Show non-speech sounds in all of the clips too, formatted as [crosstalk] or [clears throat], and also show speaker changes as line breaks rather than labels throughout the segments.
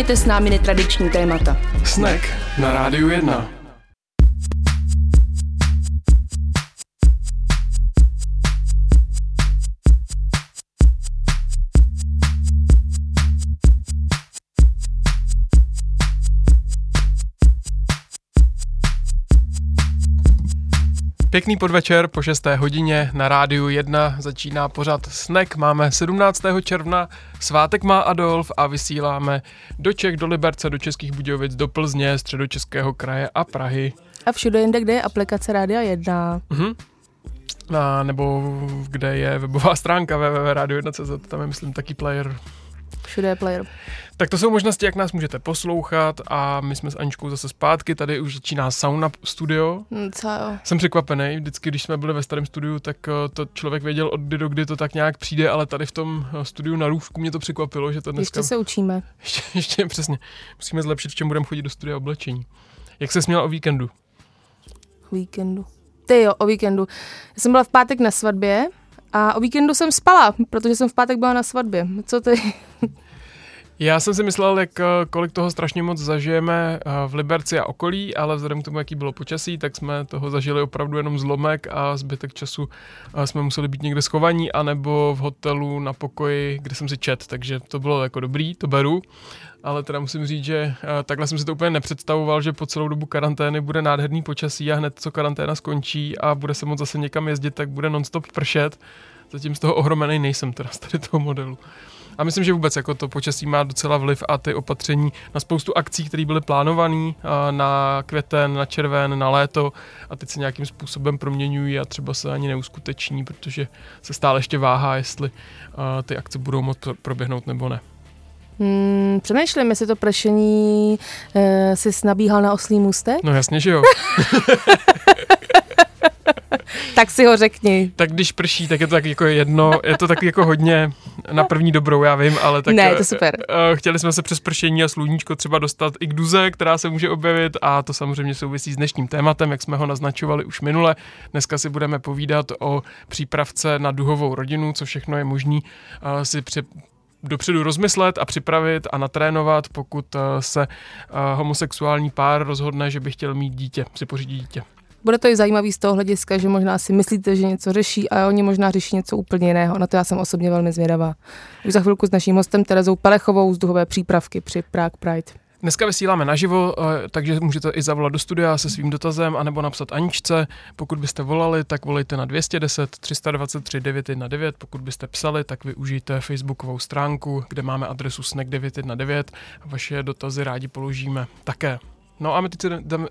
Nakousněte s námi netradiční témata.
Snack na Rádiu 1. Pěkný podvečer po 6. hodině na rádiu 1 začíná pořad Snek. Máme 17. června, svátek má Adolf a vysíláme do Čech, do Liberce, do Českých Budějovic, do Plzně, středočeského kraje a Prahy.
A všude jinde, kde je aplikace Rádia 1.
Mhm. A nebo kde je webová stránka www.radio1.cz, tam je myslím taky player
Všude je player.
Tak to jsou možnosti, jak nás můžete poslouchat a my jsme s Aničkou zase zpátky, tady už začíná Sauna studio.
Hmm, co jo?
Jsem překvapený, vždycky, když jsme byli ve starém studiu, tak eh, to člověk věděl od kdy do kdy to tak nějak přijde, ale tady v tom eh, studiu na Růvku mě to překvapilo, že to dneska...
Ještě se učíme. [laughs]
Ještě, ještě přesně. Musíme zlepšit, v čem budeme chodit do studia oblečení. Jak se směla o víkendu?
Víkendu. Ty jo, o víkendu. Já jsem byla v pátek na svatbě a o víkendu jsem spala, protože jsem v pátek byla na svatbě. Co ty?
Já jsem si myslel, jak, eh, kolik toho strašně moc zažijeme eh, v Liberci a okolí, ale vzhledem k tomu, jaký bylo počasí, tak jsme toho zažili opravdu jenom zlomek a zbytek času eh, jsme museli být někde schovaní, anebo v hotelu na pokoji, kde jsem si čet, takže to bylo jako dobrý, to beru. Ale teda musím říct, že takhle jsem si to úplně nepředstavoval, že po celou dobu karantény bude nádherný počasí a hned co karanténa skončí a bude se moc zase někam jezdit, tak bude nonstop pršet. Zatím z toho ohromený nejsem teda z tady toho modelu. A myslím, že vůbec jako to počasí má docela vliv a ty opatření na spoustu akcí, které byly plánované na květen, na červen, na léto a teď se nějakým způsobem proměňují a třeba se ani neuskuteční, protože se stále ještě váhá, jestli ty akce budou moct proběhnout nebo ne.
Hmm, přemýšlím, jestli to pršení e, jsi nabíhal na oslý můstek?
No jasně, že jo. [laughs] [laughs]
tak si ho řekni.
Tak když prší, tak je to tak jako jedno, je to tak jako hodně na první dobrou, já vím, ale tak...
Ne, je to super.
Uh, chtěli jsme se přes pršení a sluníčko třeba dostat i k duze, která se může objevit a to samozřejmě souvisí s dnešním tématem, jak jsme ho naznačovali už minule. Dneska si budeme povídat o přípravce na duhovou rodinu, co všechno je možný uh, si při, dopředu rozmyslet a připravit a natrénovat, pokud se homosexuální pár rozhodne, že by chtěl mít dítě, připořit dítě.
Bude to i zajímavý z toho hlediska, že možná si myslíte, že něco řeší a oni možná řeší něco úplně jiného. Na to já jsem osobně velmi zvědavá. Už za chvilku s naším hostem Terezou Pelechovou z duhové přípravky při Prague Pride.
Dneska vysíláme naživo, eh, takže můžete i zavolat do studia se svým dotazem anebo napsat Aničce. Pokud byste volali, tak volejte na 210 323 919. Pokud byste psali, tak využijte facebookovou stránku, kde máme adresu snack 919. Vaše dotazy rádi položíme také. No a my teď si jdeme...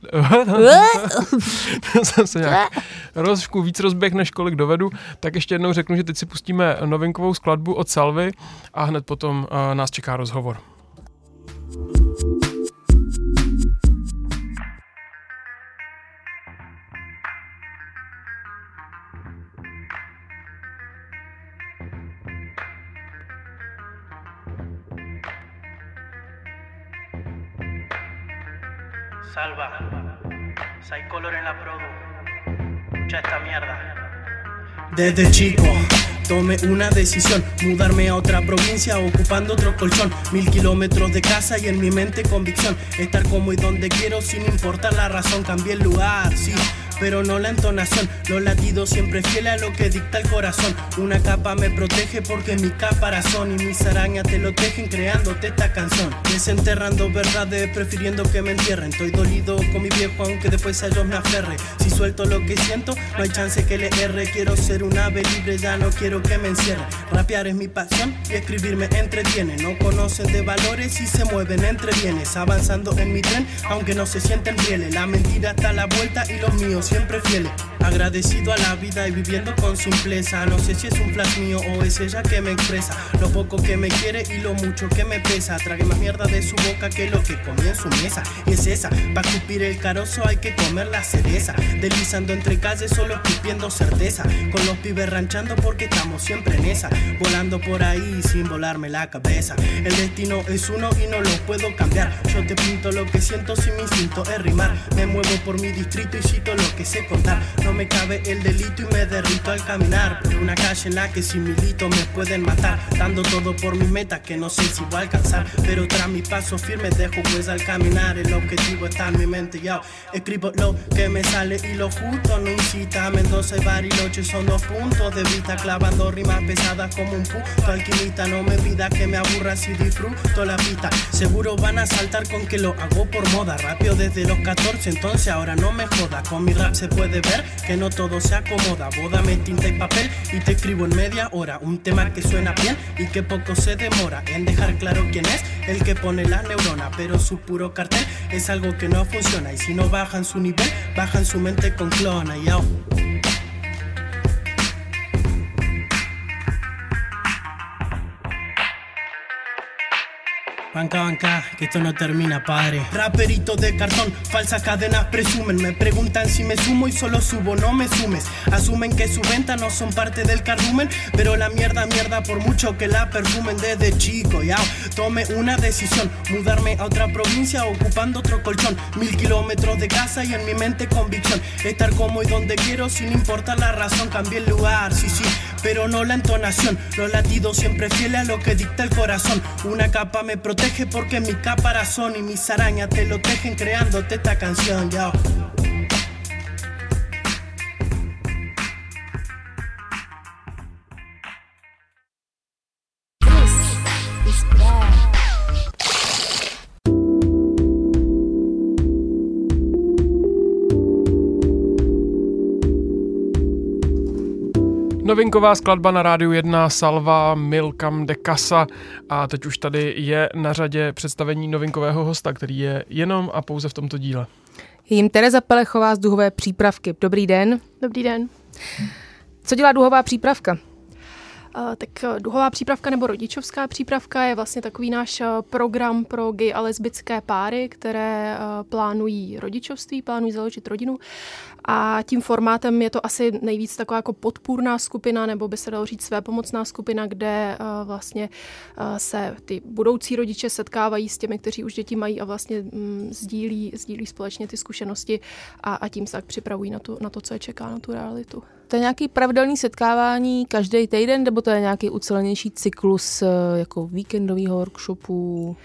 [laughs] jsem se nějak rozšku víc rozběh, než kolik dovedu, tak ještě jednou řeknu, že teď si pustíme novinkovou skladbu od Salvy a hned potom uh, nás čeká rozhovor.
Salva, Desde chico. Tomé una decisión, mudarme a otra provincia ocupando otro colchón, mil kilómetros de casa y en mi mente convicción, estar como y donde quiero sin importar la razón, cambié el lugar, sí, pero no la entonación. Los latidos siempre fieles a lo que dicta el corazón. Una capa me protege porque mi caparazón y mis arañas te lo tejen creándote esta canción. Desenterrando verdades, prefiriendo que me entierren. Estoy dolido con mi viejo, aunque después a ellos me aferre. Si suelto lo que siento, no hay chance que le erre. Quiero ser un ave libre, ya no quiero que me encierre. Rapear es mi pasión y escribir me entretiene. No conocen de valores y se mueven entre bienes. Avanzando en mi tren, aunque no se sienten fieles. La mentira está a la vuelta y los míos siempre fieles. Agradecido a la vida y viviendo con simpleza. No sé si es un flash mío o es ella que me expresa. Lo poco que me quiere y lo mucho que me pesa. Trague más mierda de su boca que lo que comí en su mesa. Y es esa, para cupir el carozo hay que comer la cereza. Deslizando entre calles solo escupiendo certeza. Con los pibes ranchando porque estamos siempre en esa. Volando por ahí sin volarme la cabeza. El destino es uno y no lo puedo cambiar. Yo te pinto lo que siento si mi instinto es rimar. Me muevo por mi distrito y cito lo que sé contar. No me cabe el delito y me derrito al caminar por una calle en la que sin milito me pueden matar, dando todo por mi meta que no sé si voy a alcanzar, pero tras mi paso firme dejo pues al caminar. El objetivo está en mi mente, ya escribo lo que me sale y lo justo no incita, Mendoza y Bariloche son dos puntos de vista, clavando rimas pesadas como un puto alquimista, no me pida que me aburra si disfruto la pista, seguro van a saltar con que lo hago por moda, rápido desde los 14, entonces ahora no me joda, con mi rap se puede ver que no todo se acomoda, bódame tinta y papel y te escribo en media hora, un tema que suena bien y que poco se demora en dejar claro quién es el que pone la neurona, pero su puro cartel es algo que no funciona y si no bajan su nivel, bajan su mente con clona, yo. Banca, banca, que esto no termina, padre. Raperito de cartón, falsas cadenas presumen. Me preguntan si me sumo y solo subo, no me sumes. Asumen que su venta no son parte del cardumen, pero la mierda, mierda, por mucho que la perfumen desde chico, ya. Tome una decisión, mudarme a otra provincia ocupando otro colchón. Mil kilómetros de casa y en mi mente convicción. Estar como y donde quiero sin importar la razón. Cambié el lugar, sí, sí, pero no la entonación. Los latidos siempre fieles a lo que dicta el corazón. Una capa me protege porque mi caparazón y mis arañas te lo tejen creándote esta canción, yo.
Novinková skladba na rádiu 1 Salva Milkam de Casa a teď už tady je na řadě představení novinkového hosta, který je jenom a pouze v tomto díle.
Je jim Tereza Pelechová z Duhové přípravky. Dobrý den.
Dobrý den.
Co dělá Duhová přípravka?
Uh, tak uh, duhová přípravka nebo rodičovská přípravka je vlastně takový náš uh, program pro gay a lesbické páry, které plánují rodičovství, plánují založit rodinu a tím formátem je to asi nejvíc taková jako podpůrná skupina, nebo by se dalo říct své pomocná skupina, kde vlastně se ty budoucí rodiče setkávají s těmi, kteří už děti mají a vlastně um, sdílí, sdílí společně ty zkušenosti a, a tím se tak připravují na to, na to, co je čeká, na tu realitu.
To je nějaký pravidelný setkávání každý týden, nebo to je nějaký ucelenější cyklus jako víkendových workshopů?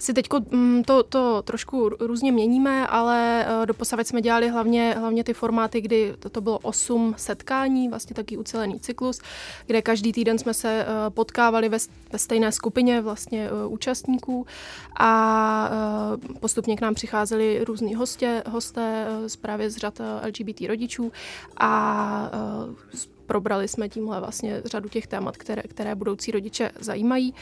Si teď mm, to, to trošku různě měníme, ale eh, doposavat jsme dělali hlavně, hlavně ty formáty, kdy to, to bylo osm setkání, vlastně taky ucelený cyklus, kde každý týden jsme se eh, potkávali ve, ve stejné skupině vlastně eh, účastníků a postupně k nám přicházeli různí hostě, hosté právě z řad LGBT rodičů a probrali jsme tímhle vlastně řadu těch témat, které, které budoucí rodiče zajímají.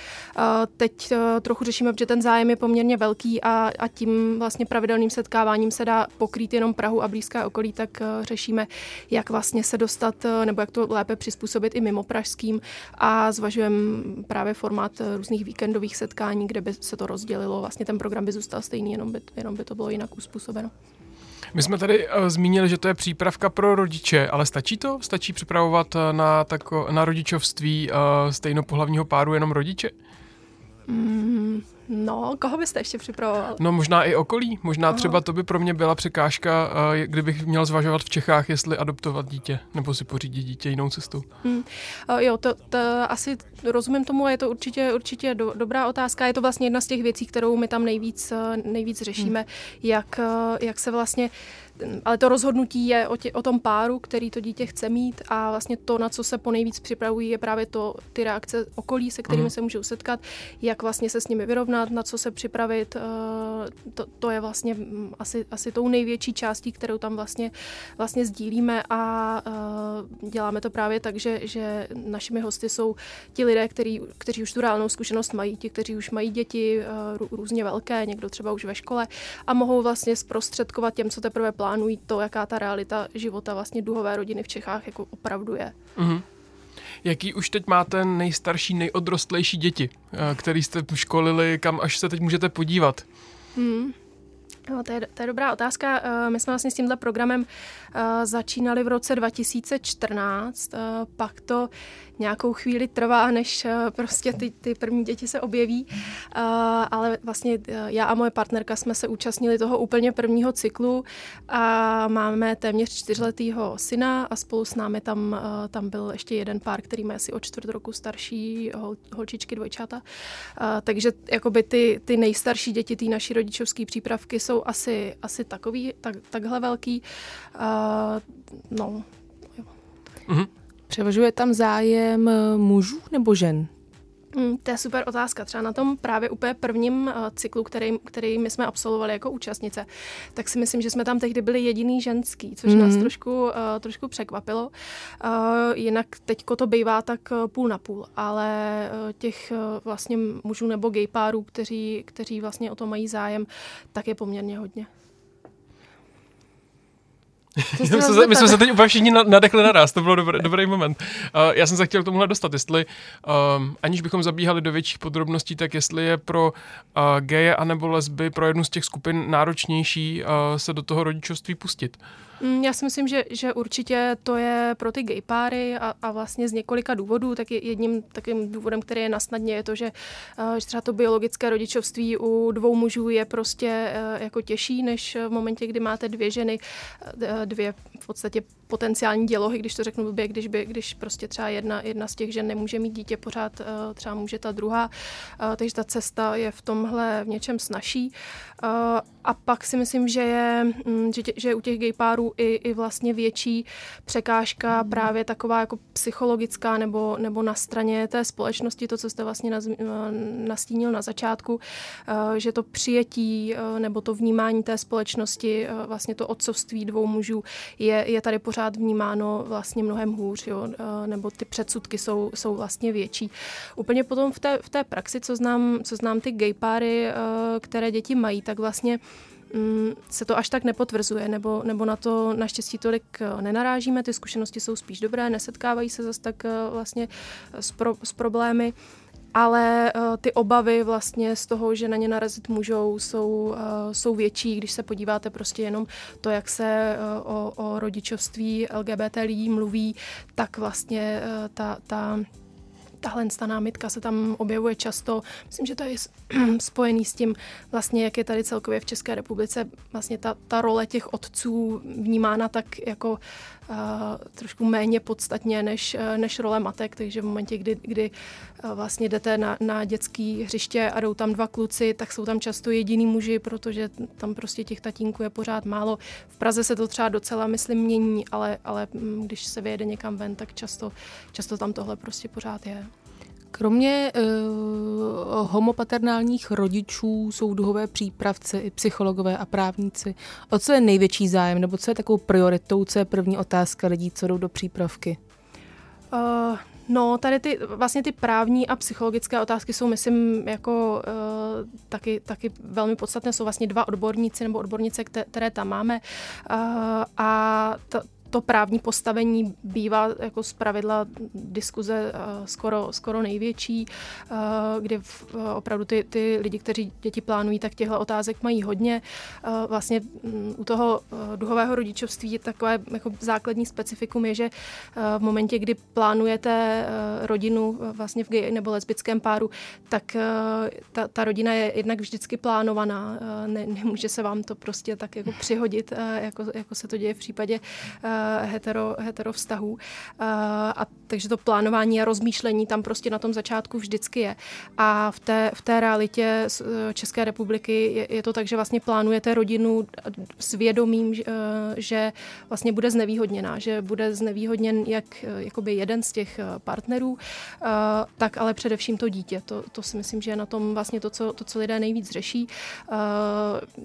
Teď e, trochu řešíme, protože ten zájem je poměrně velký a, a tím vlastně pravidelným setkáváním se dá pokrýt jenom Prahu a blízké okolí, tak e, řešíme, jak vlastně se dostat e, nebo jak to lépe přizpůsobit i mimo pražským a zvažujeme právě formát různých víkendových setkání, kde by se to rozdělilo. Vlastně ten program by zůstal stejný, jenom by, jenom by to bylo jinak uspůsobeno.
My jsme tady uh, zmínili, že to je přípravka pro rodiče, ale stačí to? Stačí připravovat uh, na, tako, na rodičovství uh, stejnopohlavního páru jenom rodiče?
Mm, No, koho byste ještě připravoval?
No možná i okolí. Možná Aha. třeba to by pro mě byla překážka, eh, kdybych měl zvažovat v Čechách, jestli adoptovat dítě nebo si pořídit dítě jinou cestou. Hmm.
Jo, to, to asi rozumím tomu a je to určitě, určitě do, dobrá otázka. Je to vlastně jedna z těch věcí, kterou my tam nejvíc, eh, nejvíc řešíme, hmm. jak, eh, jak se vlastně ale to rozhodnutí je o, tě, o tom páru, který to dítě chce mít a vlastně to, na co se po nejvíc připravují, je právě to, ty reakce okolí, se kterými mm. se můžou setkat, jak vlastně se s nimi vyrovnat, na co se připravit. Eh, to, to je vlastně mm, asi, asi tou největší částí, kterou tam vlastně, vlastně sdílíme a eh, děláme to právě tak, že, že našimi hosty jsou ti lidé, který, kteří už tu reálnou zkušenost mají, ti, kteří už mají děti eh, různě velké, někdo třeba už ve škole a mohou vlastně zprostředkovat těm, co teprve plánují plánují to, jaká ta realita života vlastně duhové rodiny v Čechách jako opravdu je. Mm-hmm.
Jaký už teď máte nejstarší, nejodrostlejší děti, eh, který jste školili, kam až se teď můžete podívat? Hmm.
No, to, je, to je dobrá otázka. Eh, my jsme vlastně s tímhle programem eh, začínali v roce 2014, eh, pak to nějakou chvíli trvá, než prostě ty, ty první děti se objeví, ale vlastně já a moje partnerka jsme se účastnili toho úplně prvního cyklu a máme téměř čtyřletýho syna a spolu s námi tam, tam byl ještě jeden pár, který má asi o čtvrt roku starší hol, holčičky, dvojčata. Takže jakoby ty, ty nejstarší děti, ty naší rodičovské přípravky jsou asi, asi takový, tak, takhle velký. Uh, no.
Mm-hmm. Převažuje tam zájem eh, mužů nebo žen?
Mm, to je super otázka. Třeba na tom právě úplně prvním uh, cyklu, který, který my jsme absolvovali jako účastnice, tak si myslím, že jsme tam tehdy byli jediný ženský, což mm-hmm. nás trošku, uh, trošku překvapilo. Uh, jinak teďko to bývá tak půl na půl, ale uh, těch uh, vlastně mužů nebo gay párů, kteří, kteří vlastně o to mají zájem, tak je poměrně hodně.
My, jsme se, my jsme se teď úplně všichni nadechli naraz, to bylo dobrý, dobrý moment. Uh, já jsem se chtěl k tomuhle dostat, jestli, um, aniž bychom zabíhali do větších podrobností, tak jestli je pro uh, geje anebo lesby, pro jednu z těch skupin náročnější uh, se do toho rodičovství pustit.
Mm, já si myslím, že, že určitě to je pro ty gay páry a, a vlastně z několika důvodů. Tak je jedním takým důvodem, který je nasnadně, je to, že, že třeba to biologické rodičovství u dvou mužů je prostě jako těžší, než v momentě, kdy máte dvě ženy, dvě v podstatě potenciální dělohy, když to řeknu blbě, když, by, když prostě třeba jedna, jedna z těch žen nemůže mít dítě pořád, eh, třeba může ta druhá, eh, takže ta cesta je v tomhle v něčem snažší. Eh, a pak si myslím, že je, mm, že, že u těch gay párů i, i vlastně větší překážka právě taková jako psychologická nebo, nebo na straně té společnosti, to, co jste vlastně nastínil na začátku, že to přijetí nebo to vnímání té společnosti, vlastně to otcovství dvou mužů je, je tady pořád pořád vnímáno vlastně mnohem hůř, jo, eh, nebo ty předsudky jsou, jsou vlastně větší. Úplně potom v té, v té praxi, co znám, co znám ty gay páry, eh, které děti mají, tak vlastně mm, se to až tak nepotvrzuje, nebo, nebo na to naštěstí tolik eh, nenarážíme, ty zkušenosti jsou spíš dobré, nesetkávají se zase tak vlastně s, pro, s problémy ale uh, ty obavy vlastně z toho, že na ně narazit můžou, jsou, uh, jsou větší, když se podíváte prostě jenom to, jak se uh, o, o rodičovství LGBT lidí mluví, tak vlastně uh, ta, ta tahle námitka se tam objevuje často. Myslím, že to je [clears throat] spojený s tím, vlastně, jak je tady celkově v České republice vlastně ta, ta role těch otců vnímána tak jako uh, trošku méně podstatně než, uh, než role matek, takže v momentě, kdy, kdy uh, vlastně jdete na, na dětský hřiště a jdou tam dva kluci, tak jsou tam často jediný muži, protože tam prostě těch tatínků je pořád málo. V Praze se to třeba docela, myslím, mění, ale, ale mm, když se vyjede někam ven, tak často, často tam tohle prostě pořád je.
Kromě uh, homopaternálních rodičů jsou duhové přípravci, i psychologové a právníci. O co je největší zájem, nebo co je takovou prioritou, co je první otázka lidí, co jdou do přípravky?
Uh, no, tady ty, vlastně ty právní a psychologické otázky jsou, myslím, jako uh, taky, taky velmi podstatné. Jsou vlastně dva odborníci nebo odbornice, které tam máme. Uh, a to právní postavení bývá jako z pravidla diskuze uh, skoro, skoro největší, uh, kdy uh, opravdu ty, ty lidi, kteří děti plánují, tak těchto otázek mají hodně. Vlastně um, u toho uh, duhového rodičovství je takové jako základní specifikum je, že v momentě, kdy plánujete rodinu vlastně v gay nebo lesbickém páru, tak ta, ta rodina je jednak vždycky plánovaná. Ne, nemůže se vám to prostě tak jako přihodit, jako, jako se to děje v případě hetero, hetero vztahů. A takže to plánování a rozmýšlení tam prostě na tom začátku vždycky je. A v té, v té realitě České republiky je, je to tak, že vlastně plánujete rodinu s vědomím, že vlastně bude znevýhodněná, že bude znevýhodněn jak jakoby jeden z těch partnerů, tak ale především to dítě. To, to si myslím, že je na tom vlastně to, co, to, co lidé nejvíc řeší.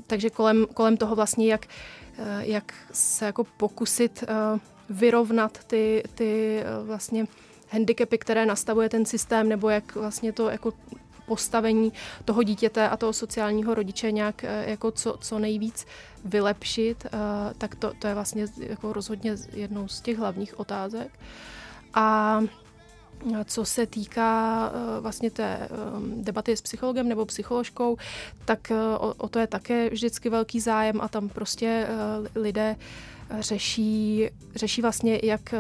Takže kolem, kolem toho vlastně, jak Eh, jak se jako pokusit eh, vyrovnat ty, ty eh, vlastně handicapy, které nastavuje ten systém, nebo jak vlastně to jako postavení toho dítěte a toho sociálního rodiče nějak jako co, co nejvíc vylepšit, tak to, to je vlastně jako rozhodně jednou z těch hlavních otázek. A co se týká uh, vlastně té um, debaty s psychologem nebo psycholožkou, tak uh, o, o to je také vždycky velký zájem a tam prostě uh, lidé řeší, řeší vlastně, jak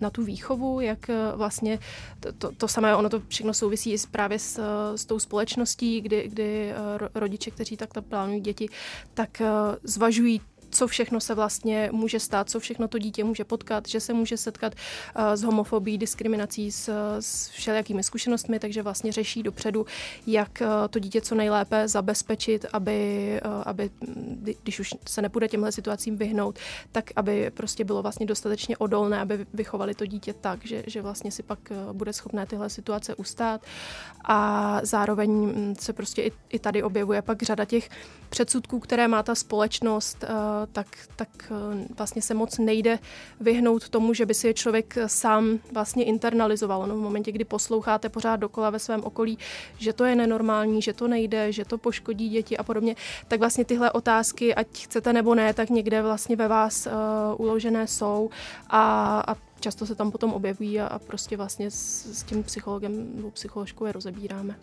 na tu výchovu, jak vlastně to, to, to samé, ono to všechno souvisí právě s, s tou společností, kdy, kdy rodiče, kteří takto plánují děti, tak zvažují co všechno se vlastně může stát, co všechno to dítě může potkat, že se může setkat uh, s homofobí, diskriminací, s, s všelijakými zkušenostmi, takže vlastně řeší dopředu, jak uh, to dítě co nejlépe zabezpečit, aby, uh, aby když už se nepůjde těmhle situacím vyhnout, tak aby prostě bylo vlastně dostatečně odolné, aby vychovali to dítě tak, že, že vlastně si pak bude schopné tyhle situace ustát. A zároveň mm, se prostě i, i tady objevuje pak řada těch předsudků, které má ta společnost, tak, tak eh, vlastně se moc nejde vyhnout tomu, že by si je člověk sám vlastně internalizoval. No, v momentě, kdy posloucháte pořád dokola ve svém okolí, že to je nenormální, že to nejde, že to poškodí děti a podobně, tak vlastně tyhle otázky, ať chcete nebo ne, tak někde vlastně ve vás uh, uložené jsou a, a často se tam potom objevují a, a prostě vlastně s, s tím psychologem nebo psycholožkou je rozebíráme.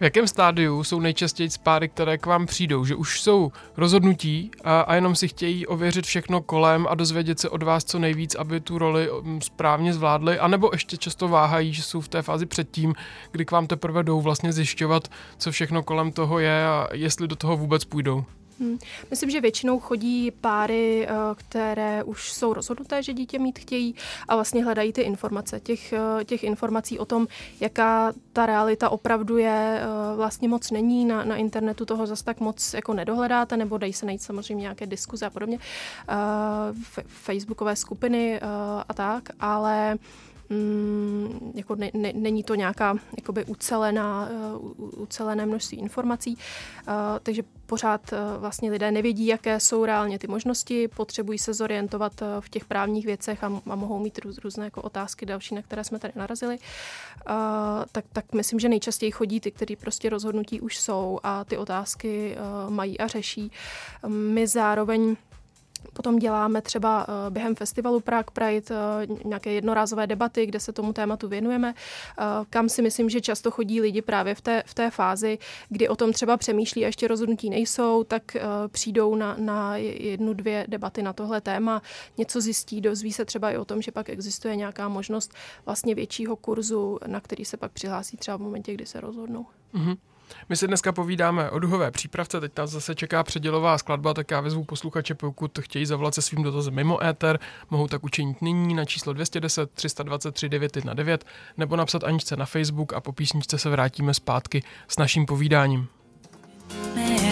V jakém stádiu jsou nejčastěji páry, které k vám přijdou? Že už jsou rozhodnutí a, a jenom si chtějí ověřit všechno kolem a dozvědět se od vás co nejvíc, aby tu roli správně zvládli, anebo ještě často váhají, že jsou v té fázi předtím, kdy k vám teprve jdou vlastně zjišťovat, co všechno kolem toho je a jestli do toho vůbec půjdou?
Hmm. Myslím, že většinou chodí páry, eh, které už jsou rozhodnuté, že dítě mít chtějí a vlastně hledají ty informace. Těch, eh, těch informací o tom, jaká ta realita opravdu je, eh, vlastně moc není. Na, na internetu toho zase tak moc jako nedohledáte, nebo dají se najít samozřejmě nějaké diskuze a podobně, facebookové skupiny a tak, ale mm, jako ne, ne, není to nějaká jakoby ucelená, uh, ucelené množství informací, uh, takže pořád uh, vlastně lidé nevědí, jaké jsou reálně ty možnosti, potřebují se zorientovat uh, v těch právních věcech a, a mohou mít růz, různé jako otázky další, na které jsme tady narazili. Uh, tak, tak myslím, že nejčastěji chodí ty, kteří prostě rozhodnutí už jsou a ty otázky uh, mají a řeší. My zároveň Potom děláme třeba eh, během festivalu Prague Pride eh, nějaké jednorázové debaty, kde se tomu tématu věnujeme, eh, kam si myslím, že často chodí lidi právě v té, v té fázi, kdy o tom třeba přemýšlí a ještě rozhodnutí nejsou, tak přijdou na, na jednu, dvě debaty na tohle téma, něco zjistí, dozví se třeba i o tom, že pak existuje nějaká možnost vlastně většího kurzu, na který se pak přihlásí třeba v momentě, kdy se rozhodnou. Mm-hmm.
My si dneska povídáme o duhové přípravce, teď nás zase čeká předělová skladba, tak já vyzvu posluchače, pokud chtějí zavolat se svým dotazem mimo éter, mohou tak učinit nyní na číslo 210 323 919 nebo napsat Aničce na Facebook a po písničce se vrátíme zpátky s naším povídáním.
chci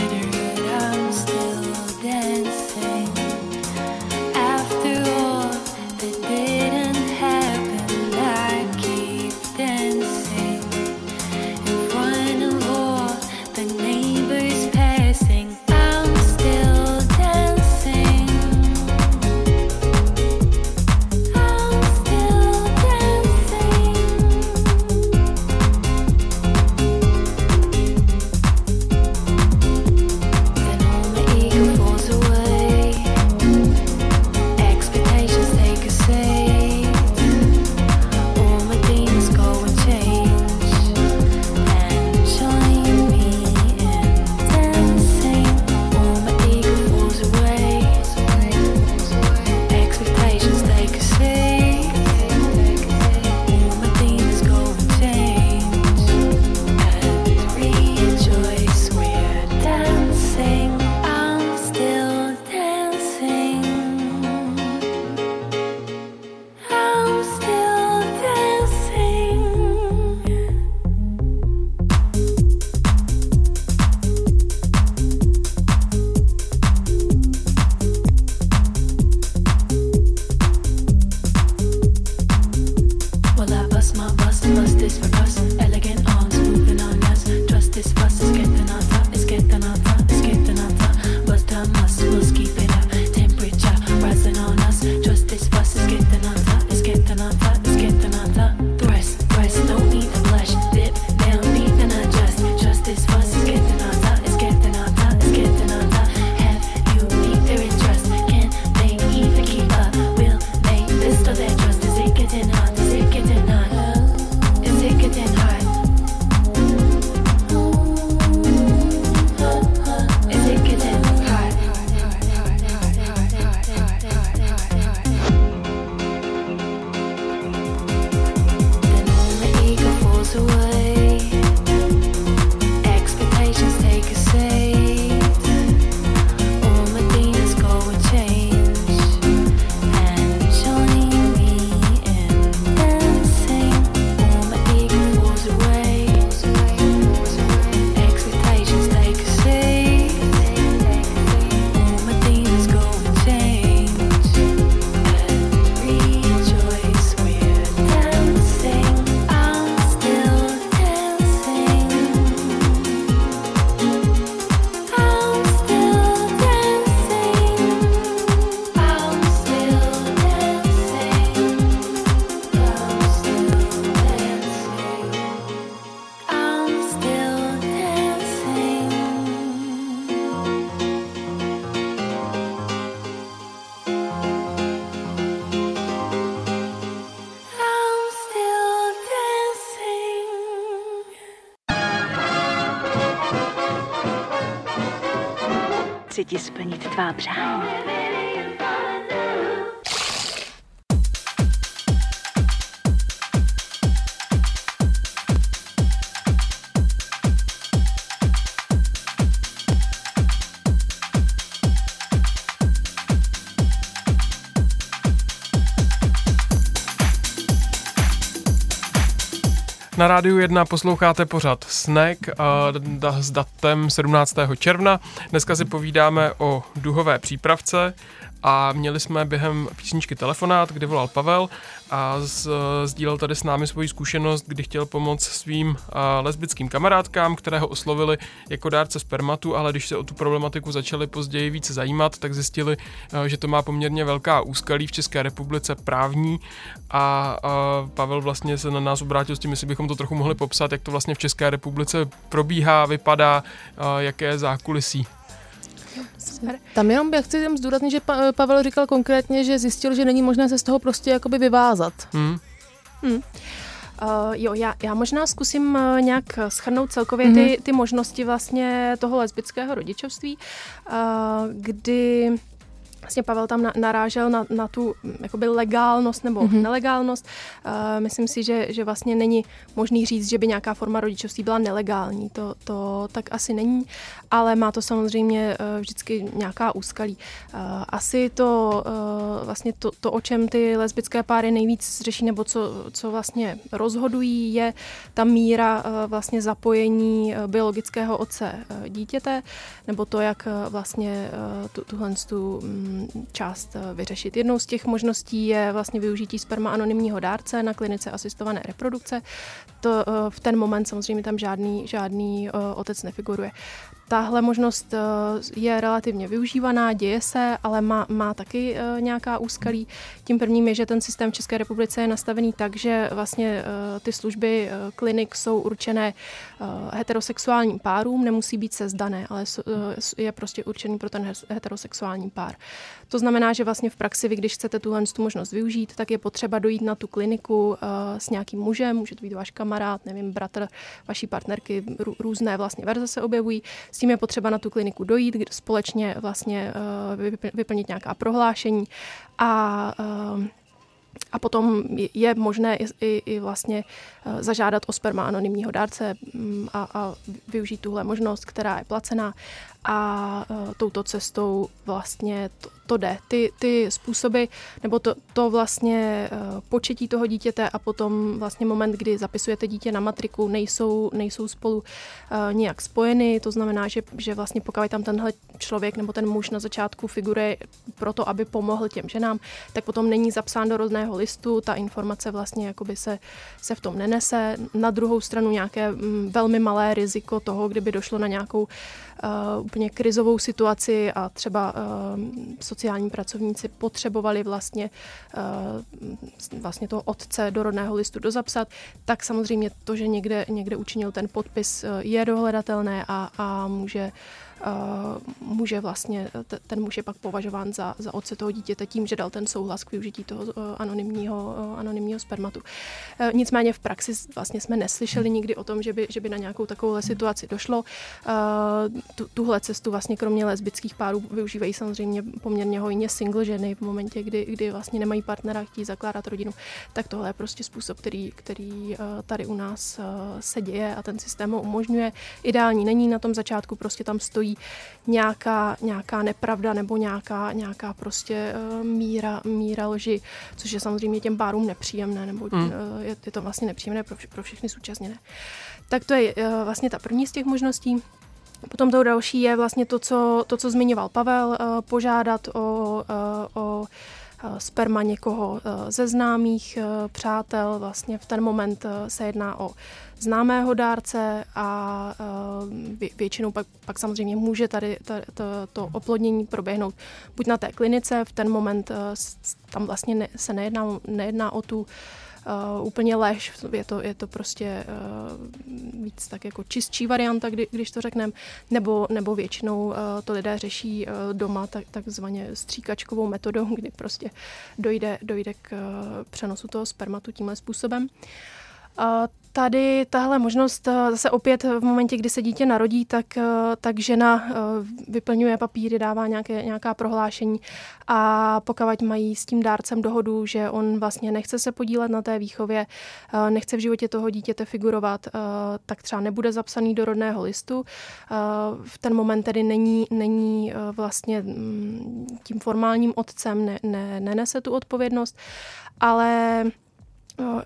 tvá přání.
Na rádiu 1 posloucháte pořad Snack s datem 17. června. Dneska si povídáme o duhové přípravce a měli jsme během písničky telefonát, kde volal Pavel a z, sdílel tady s námi svoji zkušenost, kdy chtěl pomoct svým a, lesbickým kamarádkám, které ho oslovili jako dárce spermatu, ale když se o tu problematiku začali později více zajímat, tak zjistili, a, že to má poměrně velká úskalí v České republice právní a, a Pavel vlastně se na nás obrátil s tím, jestli bychom to trochu mohli popsat, jak to vlastně v České republice probíhá, vypadá, a, jaké zákulisí.
Super. Tam jenom já chci jenom zdůraznit, že pa, Pavel říkal konkrétně, že zjistil, že není možné se z toho prostě jakoby vyvázat. Hmm.
Hmm. Uh, jo, já, já možná zkusím uh, nějak schrnout celkově mm-hmm. ty, ty možnosti vlastně toho lesbického rodičovství, uh, kdy vlastně Pavel tam na, narážel na, na tu jakoby legálnost nebo mm-hmm. nelegálnost. Uh, myslím si, že, že vlastně není možný říct, že by nějaká forma rodičovství byla nelegální. To, to tak asi není, ale má to samozřejmě uh, vždycky nějaká úskalí. Uh, asi to uh, vlastně to, to, o čem ty lesbické páry nejvíc řeší, nebo co, co vlastně rozhodují, je ta míra uh, vlastně zapojení biologického otce uh, dítěte, nebo to, jak uh, vlastně uh, tu, tuhle tu, um, část eh, vyřešit. Jednou z těch možností je vlastně využití sperma anonymního dárce na klinice asistované reprodukce. To eh, v ten moment samozřejmě tam žádný, žádný eh, otec nefiguruje. Tahle možnost eh, je relativně využívaná, děje se, ale má, má taky nějaká úskalí. Tím prvním je, že ten systém v České republice je nastavený tak, že vlastně ty služby klinik jsou určené heterosexuálním párům, nemusí být sezdané, ale je prostě určený pro ten heterosexuální pár. To znamená, že vlastně v praxi, vy když chcete tuhle tu možnost využít, tak je potřeba dojít na tu kliniku s nějakým mužem, může to být váš kamarád, nevím, bratr vaší partnerky, různé vlastně verze se objevují, s tím je potřeba na tu kliniku dojít, společně vlastně uh, vyplnit nějaká prohlášení. A uh, a potom je možné i, i, i vlastně uh, zažádat o sperma anonymního dárce um, a, a využít tuhle možnost, která je placená a uh, touto cestou vlastně to, to jde. Ty, ty způsoby, nebo to, to vlastně uh, početí toho dítěte a potom vlastně moment, kdy zapisujete dítě na matriku, nejsou, nejsou spolu uh, nějak spojeny. To znamená, že, že vlastně pokud tam tenhle člověk nebo ten muž na začátku figuruje pro to, aby pomohl těm ženám, tak potom není zapsán do rodného listu, ta informace vlastně jakoby se, se v tom nenese. Na druhou stranu nějaké mm, velmi malé riziko toho, kdyby došlo na nějakou uh, úplně krizovou situaci a třeba uh, sociální pracovníci potřebovali vlastně, uh, vlastně toho otce do rodného listu dozapsat, tak samozřejmě to, že někde, někde učinil ten podpis, je dohledatelné a, a může může vlastně, ten muž je pak považován za, za otce toho dítěte tím, že dal ten souhlas k využití toho anonymního, anonymního spermatu. Nicméně v praxi vlastně jsme neslyšeli nikdy o tom, že by, že by na nějakou takovou situaci došlo. Tu, tuhle cestu vlastně kromě lesbických párů využívají samozřejmě poměrně hojně single ženy v momentě, kdy, kdy vlastně nemají partnera, chtějí zakládat rodinu. Tak tohle je prostě způsob, který, který tady u nás se děje a ten systém ho umožňuje. Ideální není na tom začátku, prostě tam stojí stojí nějaká, nějaká nepravda nebo nějaká, nějaká prostě uh, míra, míra lži, což je samozřejmě těm párům nepříjemné, nebo mm. uh, je, je to vlastně nepříjemné pro, pro všechny současněné. Tak to je uh, vlastně ta první z těch možností. Potom to další je vlastně to, co, to, co zmiňoval Pavel, uh, požádat o, uh, o sperma někoho ze známých přátel. Vlastně v ten moment se jedná o známého dárce a většinou pak, pak samozřejmě může tady to, to, to oplodnění proběhnout buď na té klinice, v ten moment tam vlastně ne, se nejedná, nejedná o tu Uh, úplně lež, je to, je to prostě uh, víc tak jako čistší varianta, kdy, když to řekneme, nebo, nebo většinou uh, to lidé řeší uh, doma tak, takzvaně stříkačkovou metodou, [laughs] kdy prostě dojde, dojde k uh, přenosu toho spermatu tímhle způsobem. Uh, tady tahle možnost eh, zase opět v momentě, kdy se dítě narodí, tak, eh, tak žena eh, vyplňuje papíry, dává nějaké, nějaká prohlášení a pokud mají s tím dárcem dohodu, že on vlastně nechce se podílet na té výchově, nechce v životě toho dítěte figurovat, tak třeba nebude zapsaný do rodného listu. V ten moment tedy není, není vlastně mm, tím formálním otcem, ne, ne, nenese tu odpovědnost, ale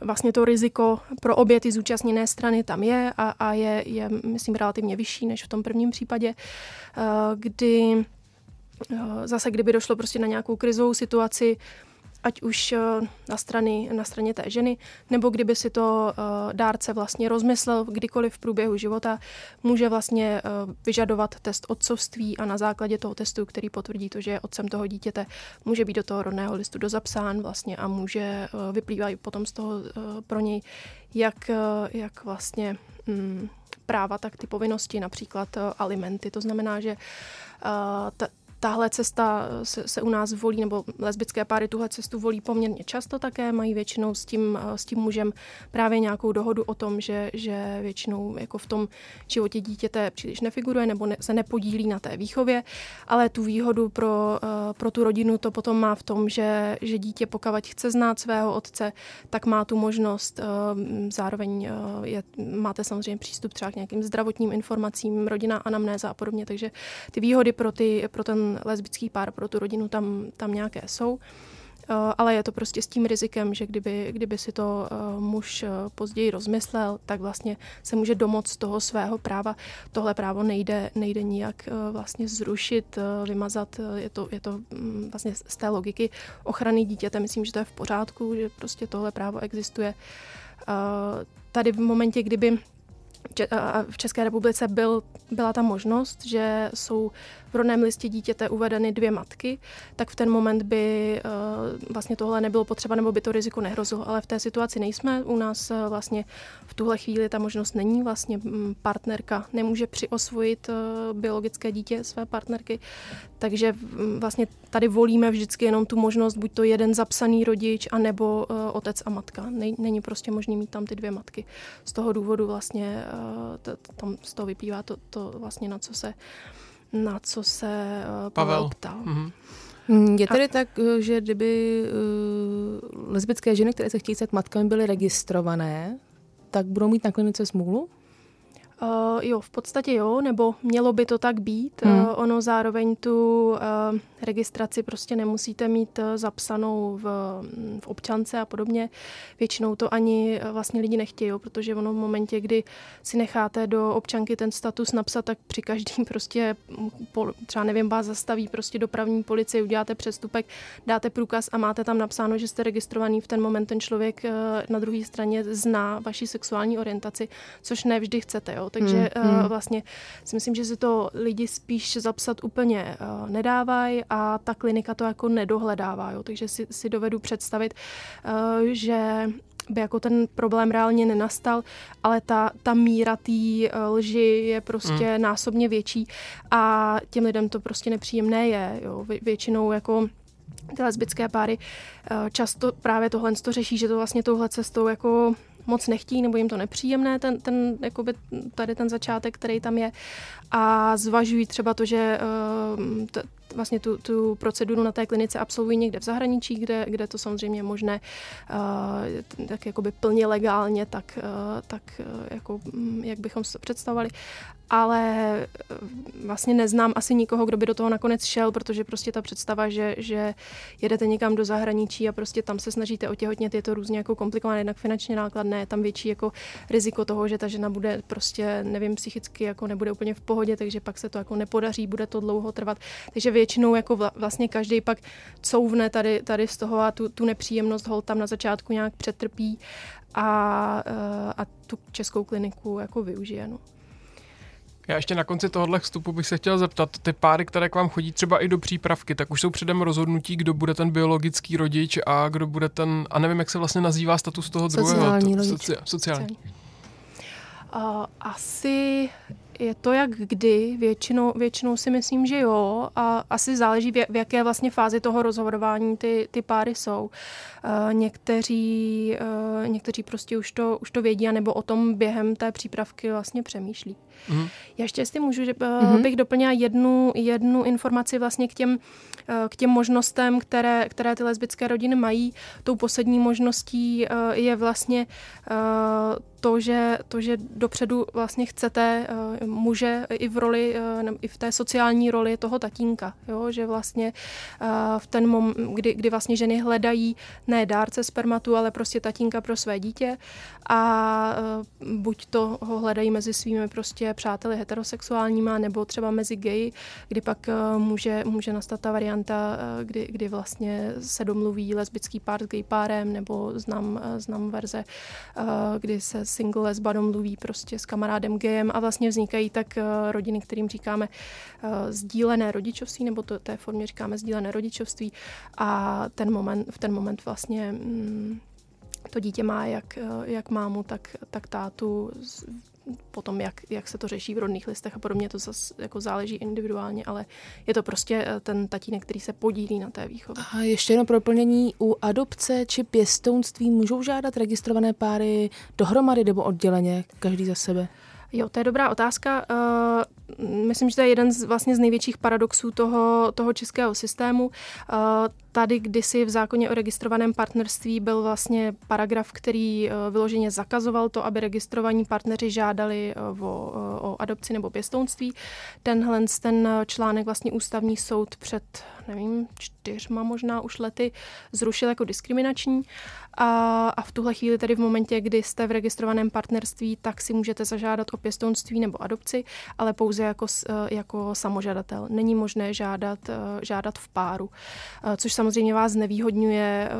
vlastně to riziko pro obě ty zúčastněné strany tam je a, a je, je, myslím, relativně vyšší než v tom prvním případě, kdy zase kdyby došlo prostě na nějakou krizovou situaci, ať už eh, na, strany, na straně té ženy, nebo kdyby si to eh, dárce vlastně rozmyslel kdykoliv v průběhu života, může vlastně eh, vyžadovat test otcovství a na základě toho testu, který potvrdí to, že je otcem toho dítěte, může být do toho rodného listu dozapsán vlastně a může vyplývat potom z toho pro něj, jak, jak vlastně mm, práva, tak ty povinnosti, například alimenty. To znamená, že tahle cesta se, se u nás volí, nebo lesbické páry tuhle cestu volí poměrně často také, mají většinou s tím, s tím mužem právě nějakou dohodu o tom, že, že většinou jako v tom životě dítěte příliš nefiguruje nebo ne, se nepodílí na té výchově, ale tu výhodu pro, eh, pro tu rodinu to potom má v tom, že, že dítě pokud chce znát svého otce, tak má tu možnost, eh, zároveň eh, je, máte samozřejmě přístup třeba k nějakým zdravotním informacím, rodina, anamnéza a podobně, takže ty výhody pro, ty, pro ten lesbický pár pro tu rodinu tam, tam nějaké jsou. Eh, ale je to prostě s tím rizikem, že kdyby, kdyby si to eh, muž eh, později rozmyslel, tak vlastně se může domoct toho svého práva. Tohle právo nejde, nejde nijak vlastně zrušit, vymazat. Je to, je to mm, vlastně z té logiky ochrany dítěte. Myslím, že to je v pořádku, že prostě tohle právo existuje. Tady v momentě, kdyby v České republice byl, byla ta možnost, že jsou v rodném listě dítěte uvedeny dvě matky, tak v ten moment by uh, vlastně tohle nebylo potřeba, nebo by to riziko nehrozilo. Ale v té situaci nejsme. U nás uh, vlastně v tuhle chvíli ta možnost není. Vlastně um, partnerka nemůže přiosvojit uh, biologické dítě své partnerky. Takže um, vlastně tady volíme vždycky jenom tu možnost, buď to jeden zapsaný rodič, anebo otec a matka. Není prostě možný mít tam ty dvě matky. Z toho důvodu vlastně t, tam z toho vyplývá to, to vlastně, na co se na co se uh, Pavel ptal. Mm-hmm.
Je tedy tak, eh, že kdyby uh, lesbické ženy, které se chtějí stát matkami, byly registrované, tak budou mít na klinice smůlu?
Uh, jo, v podstatě jo, nebo mělo by to tak být. Hmm. Uh, ono zároveň tu uh, registraci prostě nemusíte mít uh, zapsanou v, v občance a podobně. Většinou to ani uh, vlastně lidi nechtějí, jo, protože ono v momentě, kdy si necháte do občanky ten status napsat, tak při každým [laughs] prostě po, třeba nevím, vás zastaví prostě dopravní policie, uděláte přestupek, dáte průkaz a máte tam napsáno, že jste registrovaný v ten moment ten člověk uh, na druhé straně zná vaši sexuální orientaci, což nevždy chcete. Jo takže hmm. uh, vlastně si myslím, že si to lidi spíš zapsat úplně uh, nedávají a ta klinika to jako nedohledává, jo, takže si, si dovedu představit, uh, že by jako ten problém reálně nenastal, ale ta, ta míra té lži je prostě hmm. násobně větší a těm lidem to prostě nepříjemné je. Jo. Vě, většinou jako ty lesbické páry často právě tohle to řeší, že to vlastně touhle cestou jako moc nechtí, nebo jim to nepříjemné, ten, ten, jakoby tady ten začátek, který tam je. A zvažují třeba to, že uh, t, vlastně tu, tu proceduru na té klinice absolvují někde v zahraničí, kde, kde to samozřejmě je možné uh, tak jakoby plně legálně, tak, uh, tak uh, jako, mm, jak bychom se představovali ale vlastně neznám asi nikoho, kdo by do toho nakonec šel, protože prostě ta představa, že, že jedete někam do zahraničí a prostě tam se snažíte otěhotnět, je to různě jako komplikované, jednak finančně nákladné, je tam větší jako riziko toho, že ta žena bude prostě, nevím, psychicky jako nebude úplně v pohodě, takže pak se to jako nepodaří, bude to dlouho trvat. Takže většinou jako vlastně každý pak couvne tady, tady z toho a tu, tu nepříjemnost hol tam na začátku nějak přetrpí a, eh, a tu českou kliniku jako využije. No.
Já ještě na konci tohohle vstupu bych se chtěl zeptat, ty páry, které k vám chodí třeba i do přípravky, tak už jsou předem rozhodnutí, kdo bude ten biologický rodič a kdo bude ten, a nevím, jak se vlastně nazývá status toho
sociální
druhého.
Rodič.
Soci, sociální.
Uh, asi je to jak kdy, většinou, většinou si myslím, že jo a asi záleží, v jaké vlastně fázi toho rozhodování ty, ty páry jsou. Uh, někteří, uh, někteří prostě už to, už to vědí, nebo o tom během té přípravky vlastně přemýšlí. Mm. Já ještě jestli můžu, že mm-hmm. bych doplnila jednu, jednu informaci vlastně k těm, k těm možnostem, které, které ty lesbické rodiny mají. Tou poslední možností je vlastně to, že, to, že dopředu vlastně chcete uh, muže i v roli, uh, i v té sociální roli toho tatínka, jo? že vlastně uh, v ten moment, kdy, kdy vlastně ženy hledají ne dárce spermatu, ale prostě tatínka pro své dítě a uh, buď to ho hledají mezi svými prostě přáteli heterosexuálníma nebo třeba mezi gay, kdy pak uh, může, může nastat ta varianta, uh, kdy, kdy vlastně se domluví lesbický pár s gay párem nebo znám, uh, znám verze, uh, kdy se single lesba domluví prostě s kamarádem gejem a vlastně vznikají tak uh, rodiny, kterým říkáme uh, sdílené rodičovství, nebo to, té formě říkáme sdílené rodičovství. A ten moment, v ten moment vlastně mm, to dítě má jak, jak mámu, tak, tak tátu potom, jak, jak se to řeší v rodných listech a podobně, to zase jako záleží individuálně, ale je to prostě eh, ten tatínek, který se podílí na té výchově.
A ještě jedno proplnění. U adopce či pěstounství můžou žádat registrované páry dohromady nebo odděleně, každý za sebe?
Jo, to je dobrá otázka. Myslím, že to je jeden z, vlastně z největších paradoxů toho, toho českého systému. Uh, tady kdysi v zákoně o registrovaném partnerství byl vlastně paragraf, který uh, vyloženě zakazoval to, aby registrovaní partneři žádali uh, o, o adopci nebo pěstounství. Tenhle ten článek vlastně ústavní soud před, nevím, čtyřma možná už lety zrušil jako diskriminační. A, a v tuhle chvíli tedy v momentě, kdy jste v registrovaném partnerství, tak si můžete zažádat o pěstounství nebo adopci, ale pouze jako, eh, jako samožadatel. Není možné žádat, eh, žádat v páru, eh, což samozřejmě vás nevýhodňuje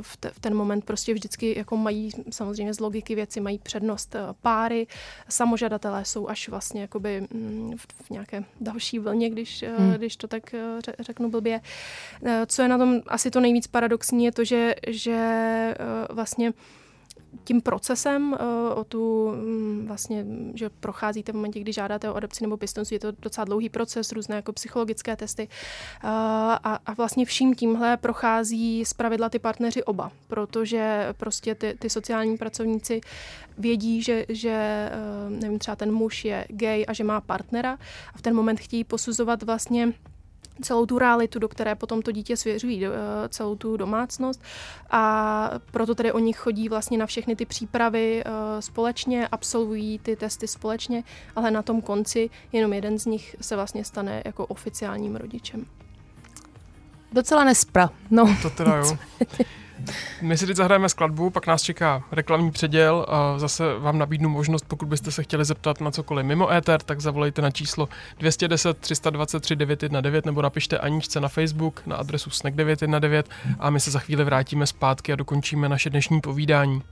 v, te, v ten moment. Prostě vždycky jako mají, samozřejmě z logiky věci, mají přednost páry. Samožadatelé jsou až vlastně jakoby mm, v, v nějaké další vlně, když, hmm. když to tak řeknu blbě. Co je na tom asi to nejvíc paradoxní, je to, že, že vlastně tím procesem eh, o tu mm, vlastně, že procházíte v momentě, kdy žádáte o adopci nebo pěstonství, je to docela dlouhý proces, různé jako psychologické testy. Eh, a, a vlastně vším tímhle prochází zpravidla ty partneři oba, protože prostě ty, ty sociální pracovníci vědí, že, že eh, nevím, třeba ten muž je gay a že má partnera a v ten moment chtějí posuzovat vlastně celou tu realitu, do které potom to dítě svěřují, eh, celou tu domácnost a proto tedy oni chodí vlastně na všechny ty přípravy eh, společně, absolvují ty testy společně, ale na tom konci jenom jeden z nich se vlastně stane jako oficiálním rodičem.
Docela nespra, no.
To teda jo. My si teď zahrajeme skladbu, pak nás čeká reklamní předěl a zase vám nabídnu možnost, pokud byste se chtěli zeptat na cokoliv mimo éter, tak zavolejte na číslo 210 323 919 nebo napište Aničce na Facebook na adresu snack 919 a my se za chvíli vrátíme zpátky a dokončíme naše dnešní povídání.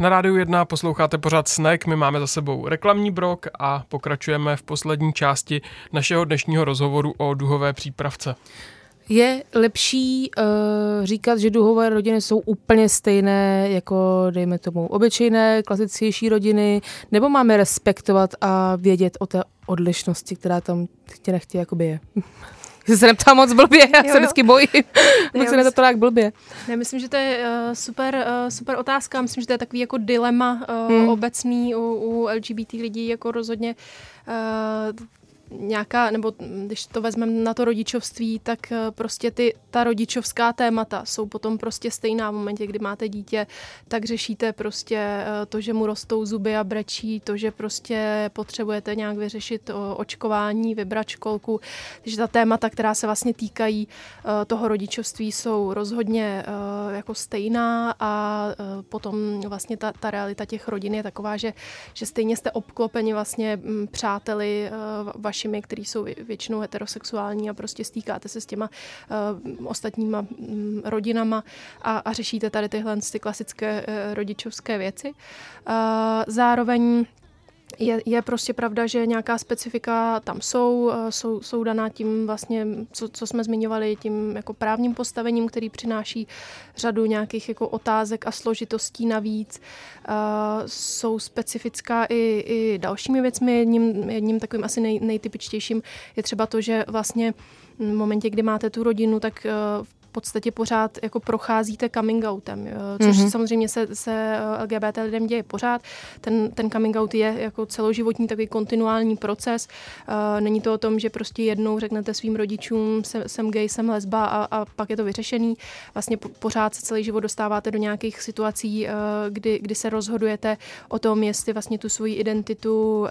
Na rádiu 1 posloucháte pořád Snack, my máme za sebou reklamní brok a pokračujeme v poslední části našeho dnešního rozhovoru o duhové přípravce.
Je lepší uh, říkat, že duhové rodiny jsou úplně stejné jako, dejme tomu, obyčejné, klasičtější rodiny, nebo máme respektovat a vědět o té odlišnosti, která tam chtě nechtě jakoby je? [laughs] Jsi se neptá moc blbě, já jo, se vždycky bojím, [laughs] bych se neptala jak blbě.
Ne, myslím, že to je uh, super, uh, super otázka, myslím, že to je takový jako dilema uh, hmm. obecný u, u LGBT lidí, jako rozhodně uh, nějaká, nebo když to vezmeme na to rodičovství, tak eh, prostě ty, ta rodičovská témata jsou potom prostě stejná v momentě, kdy máte dítě, tak řešíte prostě eh, to, že mu rostou zuby a brečí, to, že prostě potřebujete nějak vyřešit očkování, vybrat školku. Takže ta témata, která se vlastně týkají eh, toho rodičovství, jsou rozhodně jako stejná a potom vlastně ta, ta realita těch rodin je taková, že, že stejně jste obklopeni vlastně mm, přáteli vaši vašimi, kteří jsou většinou heterosexuální a prostě stýkáte se s těma uh, ostatníma um, rodinama a, a řešíte tady tyhle ty klasické uh, rodičovské věci. Uh, zároveň je, je prostě pravda, že nějaká specifika tam jsou, jsou, jsou daná tím vlastně, co, co jsme zmiňovali, tím jako právním postavením, který přináší řadu nějakých jako otázek a složitostí navíc. Uh, jsou specifická i, i dalšími věcmi. Jedním, jedním takovým asi nej, nejtypičtějším je třeba to, že vlastně v momentě, kdy máte tu rodinu, tak podstatě pořád jako procházíte coming outem, což mm-hmm. samozřejmě se, se eh, LGBT lidem děje pořád. Ten, ten coming out je jako celoživotní takový kontinuální proces. Uh, není to o tom, že prostě jednou řeknete svým rodičům, jsem, jsem gay, jsem lesba a, a pak je to vyřešený. Vlastně po, pořád se celý život dostáváte do nějakých situací, uh, kdy, kdy se rozhodujete o tom, jestli vlastně tu svoji identitu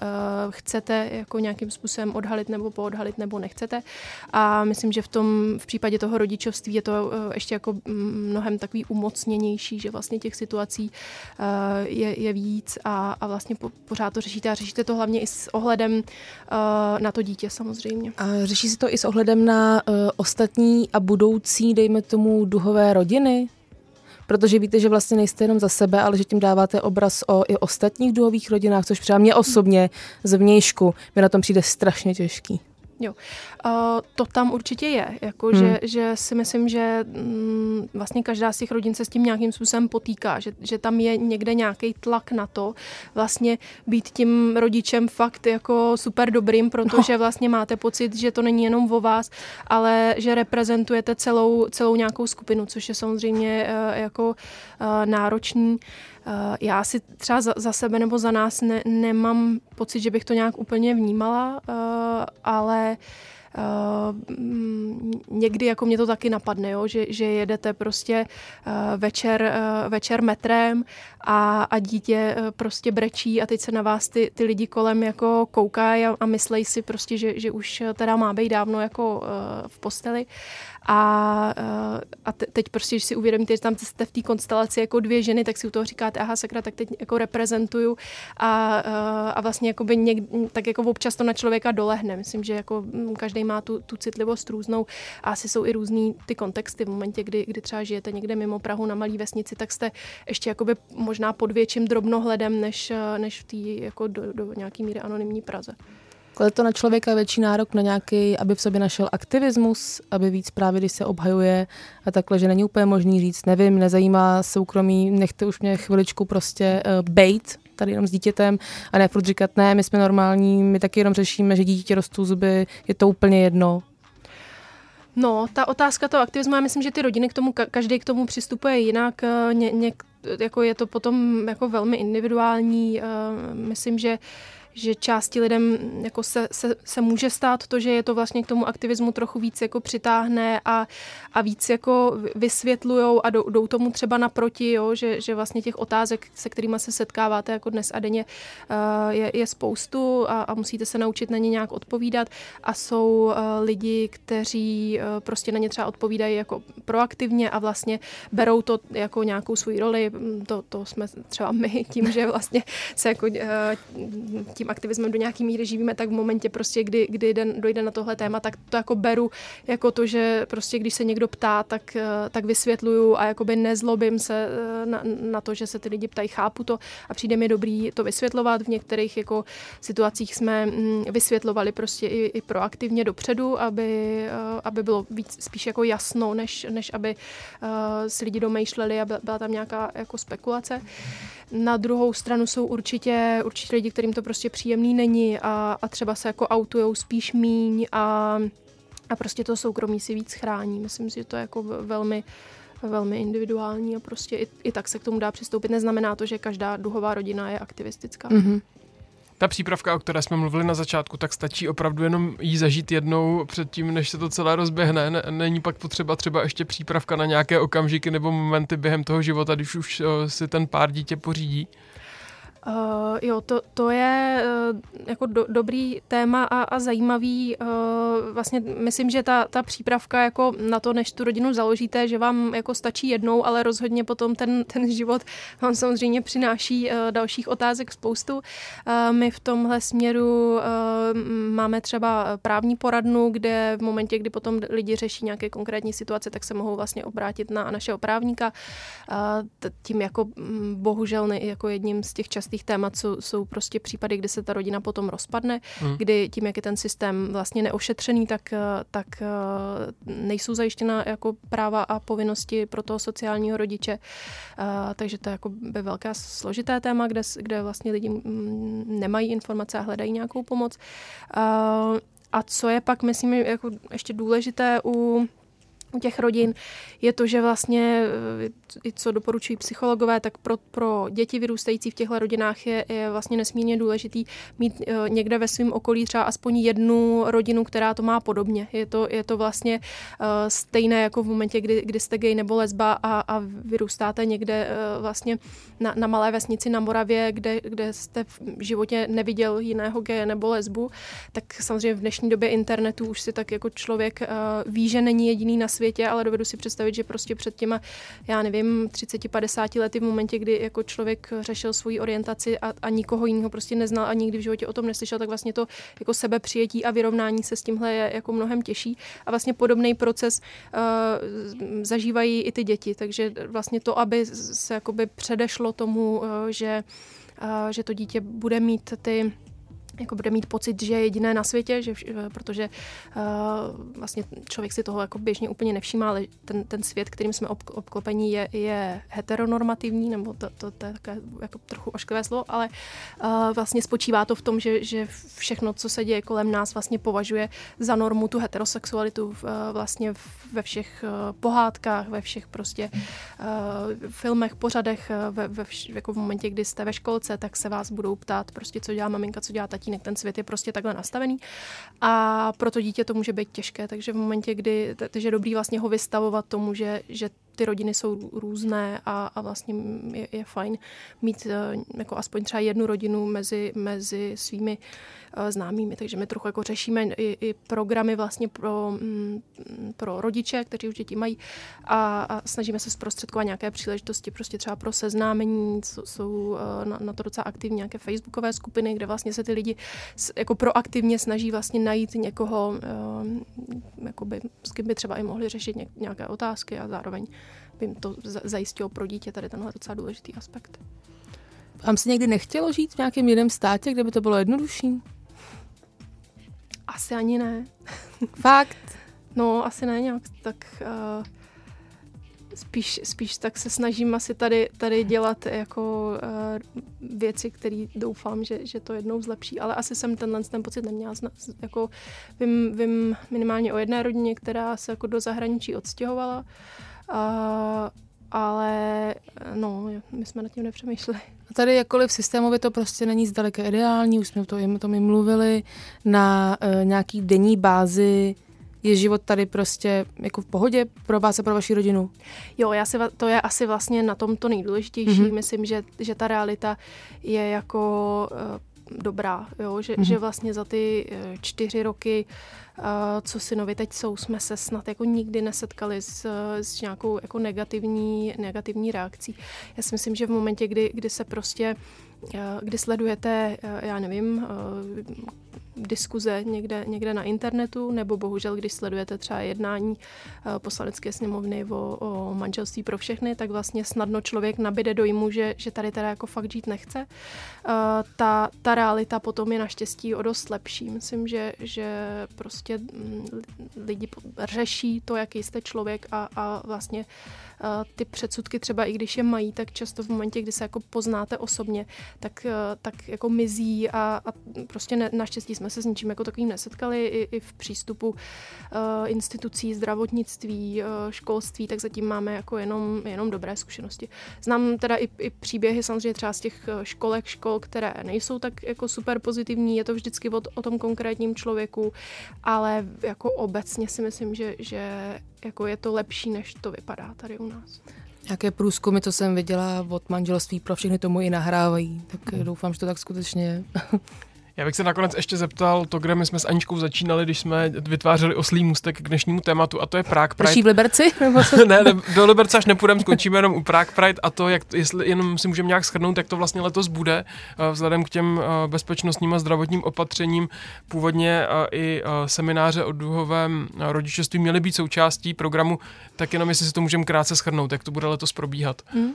chcete jako nějakým způsobem odhalit nebo poodhalit nebo nechcete. A myslím, že v tom v případě toho rodičovství je to to eh, ještě jako mm, mnohem takový umocněnější, že vlastně těch situací eh, je, je víc a, a vlastně po, pořád to řešíte a řešíte to hlavně i s ohledem eh, na to dítě samozřejmě.
A řeší se to i s ohledem na ostatní a budoucí, dejme tomu, duhové rodiny? protože víte, že vlastně nejste jenom za sebe, ale že tím dáváte obraz o i ostatních duhových rodinách, což třeba mě osobně z vnějšku mi na tom přijde strašně těžký.
Jo, uh, to tam určitě je, jako hmm. že, že si myslím, že mm, vlastně každá z těch rodin se s tím nějakým způsobem potýká, že, že tam je někde nějaký tlak na to vlastně být tím rodičem fakt jako super dobrým, protože no. vlastně máte pocit, že to není jenom o vás, ale že reprezentujete celou, celou nějakou skupinu, což je samozřejmě uh, jako uh, náročný. Uh, já si třeba za, za sebe nebo za nás ne, nemám pocit, že bych to nějak úplně vnímala, uh, ale Uh, někdy jako mě to taky napadne, jo, že, že jedete prostě uh, večer, uh, večer metrem a, a dítě uh, prostě brečí a teď se na vás ty, ty lidi kolem jako koukají a, a myslej si prostě, že, že už teda má být dávno jako uh, v posteli a, eh, a teď prostě, když si uvědomíte, že tam jste v té konstelaci jako dvě ženy, tak si u toho říkáte, aha, sakra, tak teď jako reprezentuju a, eh, a vlastně jako by něk, tak jako občas to na člověka dolehne. Myslím, že jako hm, každý má tu, tu citlivost různou a asi jsou i různý ty kontexty. V momentě, kdy, kdy třeba žijete někde mimo Prahu na malý vesnici, tak jste ještě jakoby možná pod větším drobnohledem, než, eh, než v té jako do, do nějaký míry anonymní Praze.
Klade to na člověka větší nárok na nějaký, aby v sobě našel aktivismus, aby víc právě, když se obhajuje a takhle, že není úplně možný říct, nevím, nezajímá soukromí, nechte už mě chviličku prostě uh, bait tady jenom s dítětem a ne furt říkat, ne, my jsme normální, my taky jenom řešíme, že dítě rostou zuby, je to úplně jedno.
No, ta otázka toho aktivismu, já myslím, že ty rodiny k tomu, každý k tomu přistupuje jinak. Eh, ně, ně, jako je to potom jako velmi individuální. Uh, myslím, že uh, že části lidem jako se, se, se může stát to, že je to vlastně k tomu aktivismu trochu víc jako přitáhne a, a víc jako vysvětlujou a jdou, jdou tomu třeba naproti, jo, že, že vlastně těch otázek, se kterými se setkáváte jako dnes a denně, uh, je, je spoustu a, a musíte se naučit na ně nějak odpovídat a jsou uh, lidi, kteří uh, prostě na ně třeba odpovídají jako proaktivně a vlastně berou to jako nějakou svou roli. To, to jsme třeba my [laughs] tím, že vlastně se jako tím aktivismem do nějaký míry živíme, tak v momentě prostě, kdy, kdy den, dojde na tohle téma, tak to jako beru jako to, že prostě když se někdo ptá, tak, tak vysvětluju a jakoby nezlobím se na, na to, že se ty lidi ptají, chápu to a přijde mi dobrý to vysvětlovat. V některých jako situacích jsme mm, vysvětlovali prostě i, i proaktivně dopředu, aby, aby bylo víc spíš jako jasno, než, než aby si lidi domýšleli a byla tam nějaká jako spekulace. Na druhou stranu jsou určitě, určitě lidi, kterým to prostě příjemný není a, a třeba se jako autujou spíš míň a, a prostě to soukromí si víc chrání. Myslím si, že to je jako velmi velmi individuální a prostě i, i tak se k tomu dá přistoupit. Neznamená to, že každá duhová rodina je aktivistická. Mm-hmm.
Ta přípravka, o které jsme mluvili na začátku, tak stačí opravdu jenom jí zažít jednou předtím, než se to celé rozběhne. Není pak potřeba třeba ještě přípravka na nějaké okamžiky nebo momenty během toho života, když už eh, si ten pár dítě pořídí?
Uh, jo, to, to je uh, jako do, dobrý téma a, a zajímavý. Uh, vlastně myslím, že ta, ta přípravka jako na to, než tu rodinu založíte, že vám jako stačí jednou, ale rozhodně potom ten, ten život vám samozřejmě přináší uh, dalších otázek spoustu. Uh, my v tomhle směru uh, máme třeba právní poradnu, kde v momentě, kdy potom lidi řeší nějaké konkrétní situace, tak se mohou vlastně obrátit na našeho právníka. Uh, tím jako bohužel ne, jako jedním z těch častých témat jsou, jsou prostě případy, kdy se ta rodina potom rozpadne, hmm. kdy tím, jak je ten systém vlastně neošetřený, tak, tak eh, nejsou zajištěna jako práva a povinnosti pro toho sociálního rodiče. Uh, takže to je jako by velké složité téma, kde, kde vlastně lidi mm, nemají informace a hledají nějakou pomoc. A co je pak, myslím, jako ještě důležité u těch rodin je to, že vlastně, eh, co doporučují psychologové, tak pro, pro děti vyrůstající v těchto rodinách je, je vlastně nesmírně důležitý mít uh, někde ve svém okolí třeba aspoň jednu rodinu, která to má podobně. Je to, je to vlastně uh, stejné jako v momentě, kdy, kdy jste gay nebo lesba a, a vyrůstáte někde vlastně na, na malé vesnici na Moravě, kde, kde jste v životě neviděl jiného geje nebo lesbu, tak samozřejmě v dnešní době internetu už si tak jako člověk ví, že není jediný na světě, ale dovedu si představit, že prostě před těma, já nevím, 30-50 lety v momentě, kdy jako člověk řešil svoji orientaci a, a nikoho jiného prostě neznal a nikdy v životě o tom neslyšel, tak vlastně to jako sebepřijetí a vyrovnání se s tímhle je jako mnohem těžší. A vlastně podobný proces uh, zažívají i ty děti. Takže vlastně to, aby se jakoby předešlo tomu, uh, že, uh, že to dítě bude mít ty jako bude mít pocit, že je jediné na světě, že, eh, protože uh, vlastně člověk si toho jako běžně úplně nevšímá, ale ten, ten svět, kterým jsme ob, obklopení, je, je heteronormativní, nebo to, to, to je také jako trochu ošklivé slovo, ale uh, vlastně spočívá to v tom, že, že všechno, co se děje kolem nás, vlastně považuje za normu tu heterosexualitu uh, vlastně ve všech uh, pohádkách, ve všech prostě uh, filmech, pořadech, uh, ve, ve vš, jako v momentě, kdy jste ve školce, tak se vás budou ptát prostě, co dělá maminka, co dělá tatí, tatínek, ten svět je prostě takhle nastavený. A pro to dítě to může být těžké, takže v momentě, kdy, takže je dobrý vlastně ho vystavovat tomu, že, že ty rodiny jsou různé a, a vlastně je, je fajn mít eh, jako aspoň třeba jednu rodinu mezi, mezi svými uh, známými. Takže my trochu jako řešíme i, i programy vlastně pro, mm, pro rodiče, kteří už děti mají a, a snažíme se zprostředkovat nějaké příležitosti prostě třeba pro seznámení, jsou uh, na, na to docela aktivní nějaké facebookové skupiny, kde vlastně se ty lidi jako proaktivně snaží vlastně najít někoho, jakoby, s kým by třeba i mohli řešit nějaké otázky a zároveň by jim to zajistilo pro dítě tady tenhle docela důležitý aspekt.
Vám se někdy nechtělo žít v nějakém jiném státě, kde by to bylo jednodušší?
Asi ani ne. [laughs]
Fakt?
No, asi ne nějak tak... Uh, spíš, spíš tak se snažím asi tady, tady dělat jako uh, věci, které doufám, že, že to jednou zlepší, ale asi jsem tenhle ten pocit neměla. Jako vím, vím minimálně o jedné rodině, která se jako do zahraničí odstěhovala Uh, ale no, my jsme nad tím nepřemýšleli.
Tady jakkoliv systémově to prostě není zdaleka ideální, už jsme to, to mi mluvili, na uh, nějaký denní bázi je život tady prostě jako v pohodě pro vás a pro vaši rodinu?
Jo, já si, to je asi vlastně na tom to nejdůležitější. Mm-hmm. Myslím, že, že ta realita je jako uh, dobrá, jo? Že, mm-hmm. že vlastně za ty uh, čtyři roky uh, co synovi teď jsou, jsme se snad jako nikdy nesetkali s, s nějakou jako negativní, negativní reakcí. Já si myslím, že v momentě, kdy, kdy se prostě kdy sledujete, já nevím, diskuze někde, někde na internetu, nebo bohužel, když sledujete třeba jednání uh, poslanecké sněmovny o, o manželství pro všechny, tak vlastně snadno člověk nabide dojmu, že, že tady teda jako fakt žít nechce. Uh, ta, ta realita potom je naštěstí o dost lepší. Myslím, že, že prostě mm, lidi řeší to, jaký jste člověk a, a vlastně uh, ty předsudky třeba i když je mají, tak často v momentě, kdy se jako poznáte osobně, tak, uh, tak jako mizí a, a prostě ne, naštěstí jsme se s ničím jako takovým nesetkali i, i v přístupu uh, institucí zdravotnictví, uh, školství, tak zatím máme jako jenom, jenom dobré zkušenosti. Znám teda i, i příběhy samozřejmě třeba z těch eh, školek, škol, které nejsou tak jako super pozitivní, je to vždycky o, o tom konkrétním člověku, ale jako obecně si myslím, že, že jako je to lepší, než to vypadá tady u nás.
Nějaké průzkumy, co jsem viděla od manželství pro všechny tomu i nahrávají, tak doufám, že to tak skutečně je. [laughs]
Já bych se nakonec ještě zeptal to, kde my jsme s Aničkou začínali, když jsme vytvářeli oslý můstek k dnešnímu tématu, a to je Prague Pride.
Prší v Liberci? [laughs]
ne, ne, do Liberce až nepůjdeme, skončíme jenom u Prague Pride a to, jak, jestli jenom si můžeme nějak shrnout, jak to vlastně letos bude, eh, vzhledem k těm eh, bezpečnostním a zdravotním opatřením. Původně eh, i semináře o duhovém rodičovství měly být součástí programu, tak jenom jestli si to můžeme krátce shrnout, jak to bude letos probíhat. Hmm.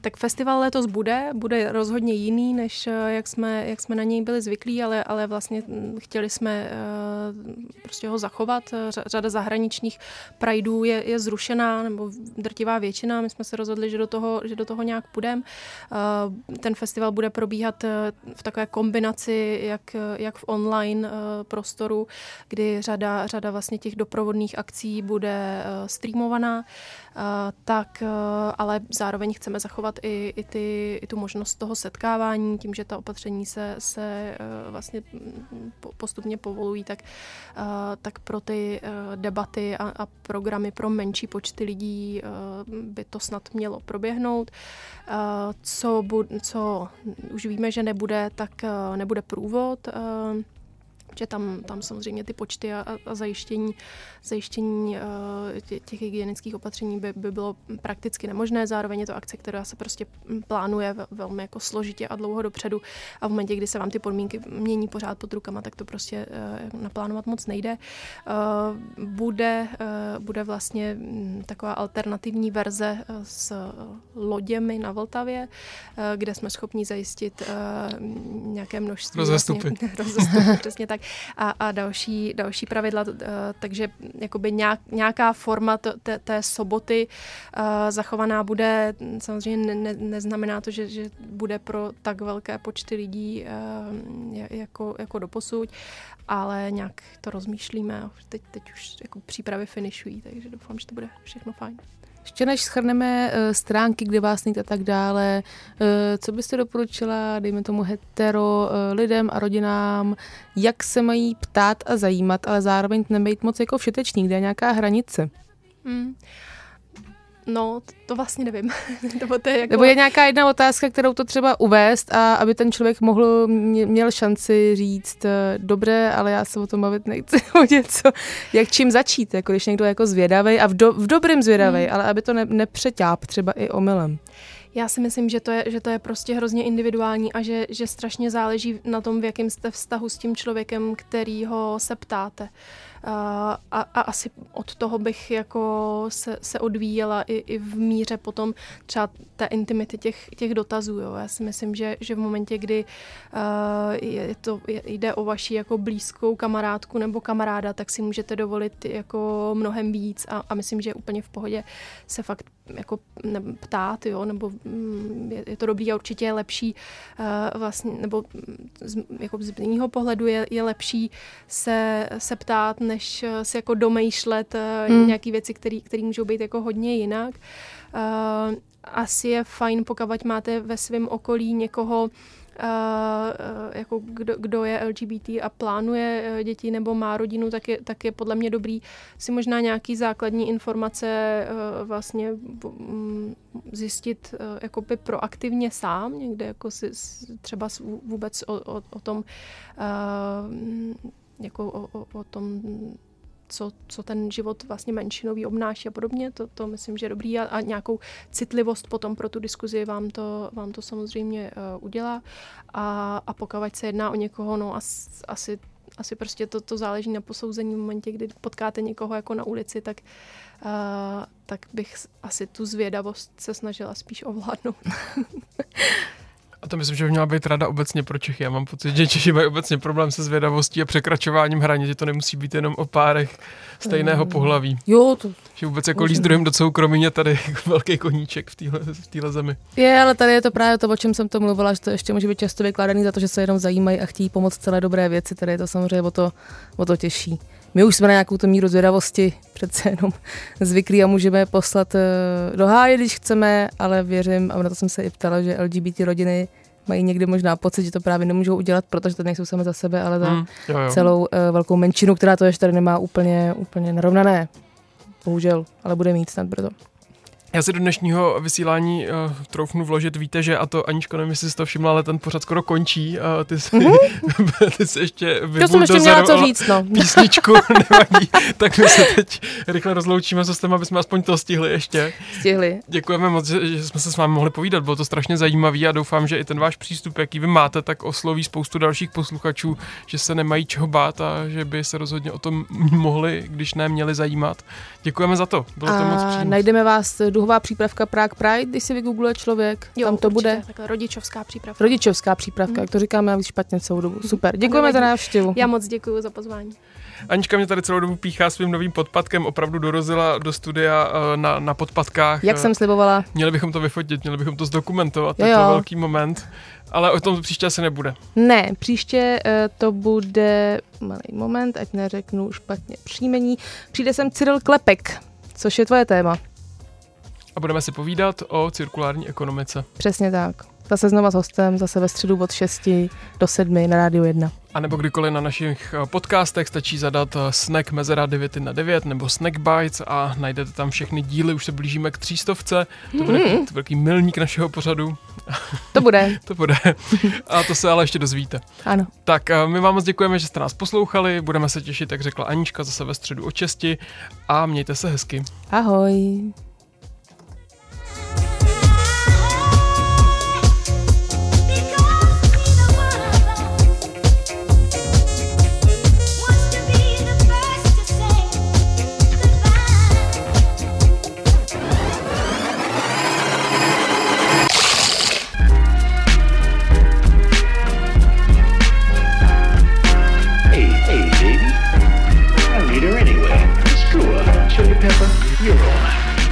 Tak festival letos bude, bude rozhodně jiný, než jak jsme, jak jsme na něj byli zvyklí ale, ale vlastně chtěli jsme uh, prostě ho zachovat. Řada zahraničních prajdů je, je zrušená, nebo drtivá většina. My jsme se rozhodli, že do toho, že do toho nějak půjdeme. Uh, ten festival bude probíhat eh, v takové kombinaci, jak, jak v online prostoru, kdy řada, řada vlastně těch doprovodných akcí bude streamovaná. Eh, tak eh, ale zároveň chceme zachovat i, i, ty, i tu možnost toho setkávání, tím, že ta opatření se, se eh, vlastně mm, postupně povolují, tak, tak pro ty debaty a, a programy pro menší počty lidí by to snad mělo proběhnout. Co, bu, co už víme, že nebude, tak nebude průvod že tam, tam samozřejmě ty počty a, a zajištění, zajištění uh, těch hygienických opatření by, by bylo prakticky nemožné. Zároveň je to akce, která se prostě plánuje velmi jako složitě a dlouho dopředu a v momentě, kdy se vám ty podmínky mění pořád pod rukama, tak to prostě uh, naplánovat moc nejde. Uh, bude, bude vlastně mm, taková alternativní verze s loděmi na Vltavě, kde jsme schopni zajistit nějaké množství.
Rozestupy. Vlastně, [laughs]
rozestupy, přesně tak a, a další, další pravidla, uh, takže jakoby nějak, nějaká forma té, té soboty uh, zachovaná bude, samozřejmě ne, neznamená to, že, že bude pro tak velké počty lidí uh, jako, jako doposud, ale nějak to rozmýšlíme teď, teď už jako přípravy finišují, takže doufám, že to bude všechno fajn.
Ještě než schrneme uh, stránky, kde vás a tak dále, uh, co byste doporučila, dejme tomu hetero uh, lidem a rodinám, jak se mají ptát a zajímat, ale zároveň nebejt moc jako všetečný, kde je nějaká hranice? Hmm.
No, to vlastně nevím. [laughs] Nebo, to je jako...
Nebo je nějaká jedna otázka, kterou to třeba uvést a aby ten člověk mohl, měl šanci říct, eh, dobré, ale já se o tom bavit nechci [laughs] o něco, jak čím začít, jako když někdo je jako zvědavý a v, do, v dobrým zvědavý, hmm. ale aby to ne, nepřeťáp třeba i omylem.
Já si myslím, že to je, že to je prostě hrozně individuální a že, že strašně záleží na tom, v jakém jste vztahu s tím člověkem, který ho se ptáte. Uh, a, a asi od toho bych jako se, se odvíjela i, i v míře potom třeba té intimity těch, těch dotazů. Jo. Já si myslím, že, že v momentě, kdy je to, je, jde o vaši jako blízkou kamarádku nebo kamaráda, tak si můžete dovolit jako mnohem víc a, a myslím, že je úplně v pohodě se fakt jako ptát, jo, nebo mm, je, je to dobrý a určitě je lepší uh, vlastně, nebo z, jako z mého pohledu je, je lepší se, se ptát, než si jako domýšlet hmm. nějaké věci, které můžou být jako hodně jinak. Uh, asi je fajn, pokud máte ve svém okolí někoho, Uh, jako kdo, kdo je LGBT a plánuje uh, děti nebo má rodinu, tak je, tak je podle mě dobrý si možná nějaký základní informace uh, vlastně um, zjistit uh, jakoby proaktivně sám, někde jako si třeba vůbec o, o, o tom jako o, o, o tom co, co ten život vlastně menšinový obnáší a podobně. To, to myslím, že je dobrý a, a nějakou citlivost potom pro tu diskuzi vám to, vám to samozřejmě uh, udělá. A, a pokud se jedná o někoho, no as, asi asi prostě to, to záleží na posouzení v momentě, kdy potkáte někoho jako na ulici, tak, uh, tak bych asi tu zvědavost se snažila spíš ovládnout. [laughs]
A to myslím, že by měla být rada obecně pro Čechy. Já mám pocit, že Češi mají obecně problém se zvědavostí a překračováním hranic, že to nemusí být jenom o párech stejného mm. pohlaví.
Jo, to...
Že vůbec jako líst druhým do soukromí je tady jako [laughs] velký koníček v téhle v téhle zemi.
Je, ale tady je to právě to, o čem jsem to mluvila, že to ještě může být často vykládaný za to, že se jenom zajímají a chtějí pomoct celé dobré věci, tady je to samozřejmě o to, o to těžší. My už jsme na nějakou tu míru zvědavosti přece jenom [laughs] zvyklí a můžeme poslat uh, do háje, když chceme, ale věřím, a na to jsem se i ptala, že LGBT rodiny mají někdy možná pocit, že to právě nemůžou udělat, protože to nejsou sami za sebe, ale za mm, jo, jo. celou uh, velkou menšinu, která to ještě tady nemá úplně, úplně narovnané. Bohužel, ale bude mít snad brzo.
Já si do dnešního vysílání uh, troufnu vložit, víte, že, a to Aničko, nevím, jestli jsi to všimla, ale ten pořad skoro končí. Uh, ty, jsi, mm-hmm. [laughs] ty jsi ještě
To jsem ještě měla co říct, no.
Písničku, [laughs] nevadí. tak my se teď rychle rozloučíme s tím, aby jsme aspoň to stihli ještě.
Stihli.
Děkujeme moc, že, že jsme se s vámi mohli povídat, bylo to strašně zajímavý a doufám, že i ten váš přístup, jaký vy máte, tak osloví spoustu dalších posluchačů, že se nemají čeho bát a že by se rozhodně o tom mohli, když ne, měli zajímat. Děkujeme za to, bylo
a
to moc příjemné.
najdeme vás duhová přípravka Prague Pride, když si vygoogluje člověk, jo, tam to určitě, bude.
Takhle rodičovská přípravka.
Rodičovská přípravka, hmm. jak to říkáme víc špatně celou dobu. Super, děkujeme za návštěvu.
Já moc děkuji za pozvání.
Anička mě tady celou dobu píchá svým novým podpadkem, opravdu dorazila do studia eh, na, na podpadkách.
Jak jsem slibovala.
Měli bychom to vyfotit, měli bychom to zdokumentovat, jo, je to velký moment. Ale o tom příště asi nebude.
Ne, příště uh, to bude, malý moment, ať neřeknu špatně příjmení, přijde sem Cyril Klepek, což je tvoje téma.
A budeme si povídat o cirkulární ekonomice.
Přesně tak. Zase znova s hostem, zase ve středu od 6 do 7 na Rádiu 1.
A nebo kdykoliv na našich eh, podcastech stačí zadat eh, Snack Mezera 9 na 9 nebo Snack Bites a najdete tam všechny díly, už se blížíme k třístovce, to bude mm. velký milník našeho pořadu.
To bude. [laughs]
to bude. A to se ale ještě dozvíte.
Ano.
Tak eh, my vám moc děkujeme, že jste nás poslouchali, budeme se těšit, jak řekla Anička, zase ve středu o česti a mějte se hezky.
Ahoj.